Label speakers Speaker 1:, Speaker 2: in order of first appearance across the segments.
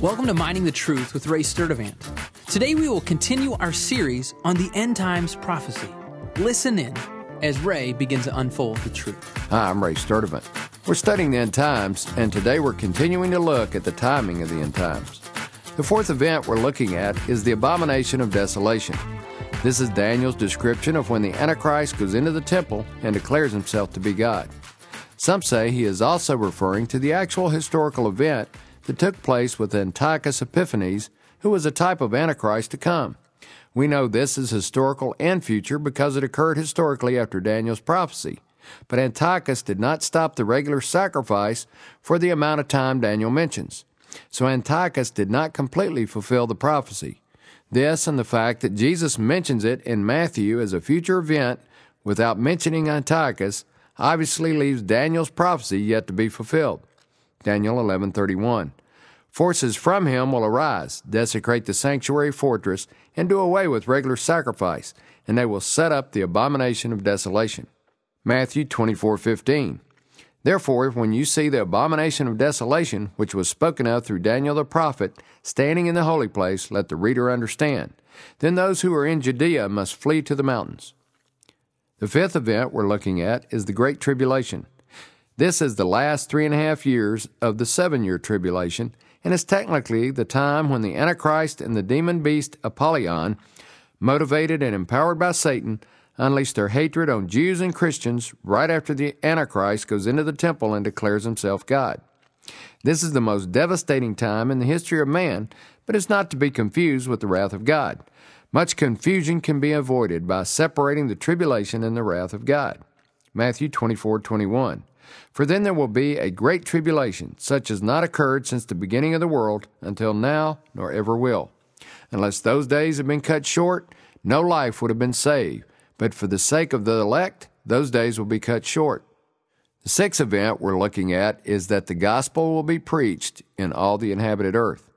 Speaker 1: Welcome to Mining the Truth with Ray Sturdivant. Today we will continue our series on the end times prophecy. Listen in as Ray begins to unfold the truth.
Speaker 2: Hi, I'm Ray Sturdivant. We're studying the end times, and today we're continuing to look at the timing of the end times. The fourth event we're looking at is the abomination of desolation. This is Daniel's description of when the Antichrist goes into the temple and declares himself to be God. Some say he is also referring to the actual historical event that took place with Antiochus Epiphanes, who was a type of Antichrist to come. We know this is historical and future because it occurred historically after Daniel's prophecy. But Antiochus did not stop the regular sacrifice for the amount of time Daniel mentions. So Antiochus did not completely fulfill the prophecy. This and the fact that Jesus mentions it in Matthew as a future event without mentioning Antiochus obviously leaves Daniel's prophecy yet to be fulfilled. Daniel 11:31. Forces from him will arise, desecrate the sanctuary fortress, and do away with regular sacrifice, and they will set up the abomination of desolation. Matthew 24:15. Therefore, when you see the abomination of desolation, which was spoken of through Daniel the prophet, standing in the holy place, let the reader understand. Then those who are in Judea must flee to the mountains. The fifth event we're looking at is the Great Tribulation. This is the last three and a half years of the seven year tribulation, and is technically the time when the Antichrist and the demon beast Apollyon, motivated and empowered by Satan, unleash their hatred on Jews and Christians right after the Antichrist goes into the temple and declares himself God. This is the most devastating time in the history of man, but it's not to be confused with the wrath of God. Much confusion can be avoided by separating the tribulation and the wrath of God. Matthew 24:21. For then there will be a great tribulation, such as not occurred since the beginning of the world until now, nor ever will. Unless those days had been cut short, no life would have been saved. But for the sake of the elect, those days will be cut short. The sixth event we're looking at is that the gospel will be preached in all the inhabited earth.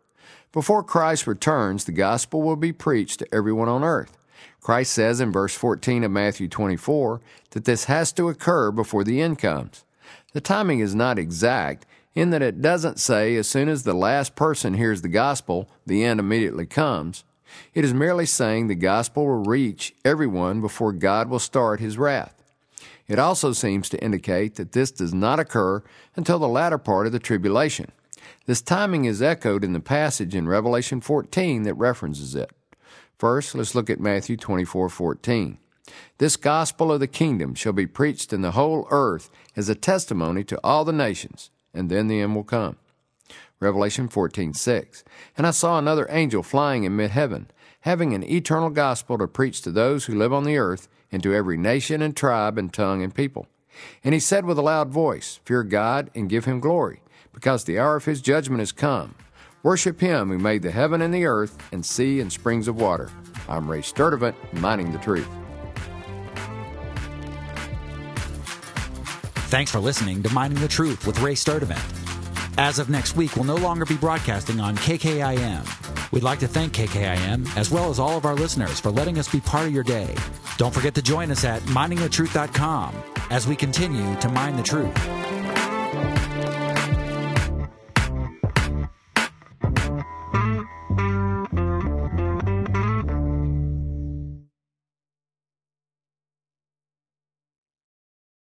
Speaker 2: Before Christ returns, the gospel will be preached to everyone on earth. Christ says in verse 14 of Matthew 24 that this has to occur before the end comes. The timing is not exact in that it doesn't say as soon as the last person hears the gospel, the end immediately comes. It is merely saying the gospel will reach everyone before God will start his wrath. It also seems to indicate that this does not occur until the latter part of the tribulation. This timing is echoed in the passage in Revelation 14 that references it. First, let's look at Matthew 24:14. This gospel of the kingdom shall be preached in the whole earth as a testimony to all the nations, and then the end will come. Revelation 14:6. And I saw another angel flying in mid-heaven, having an eternal gospel to preach to those who live on the earth, and to every nation and tribe and tongue and people. And he said with a loud voice, Fear God and give him glory, because the hour of his judgment is come. Worship him who made the heaven and the earth and sea and springs of water. I'm Ray Sturdivant, mining the truth.
Speaker 3: Thanks for listening to Mining the Truth with Ray Sturdivant. As of next week, we'll no longer be broadcasting on KKIM. We'd like to thank KKIM, as well as all of our listeners, for letting us be part of your day. Don't forget to join us at miningthetruth.com as we continue to mine the truth.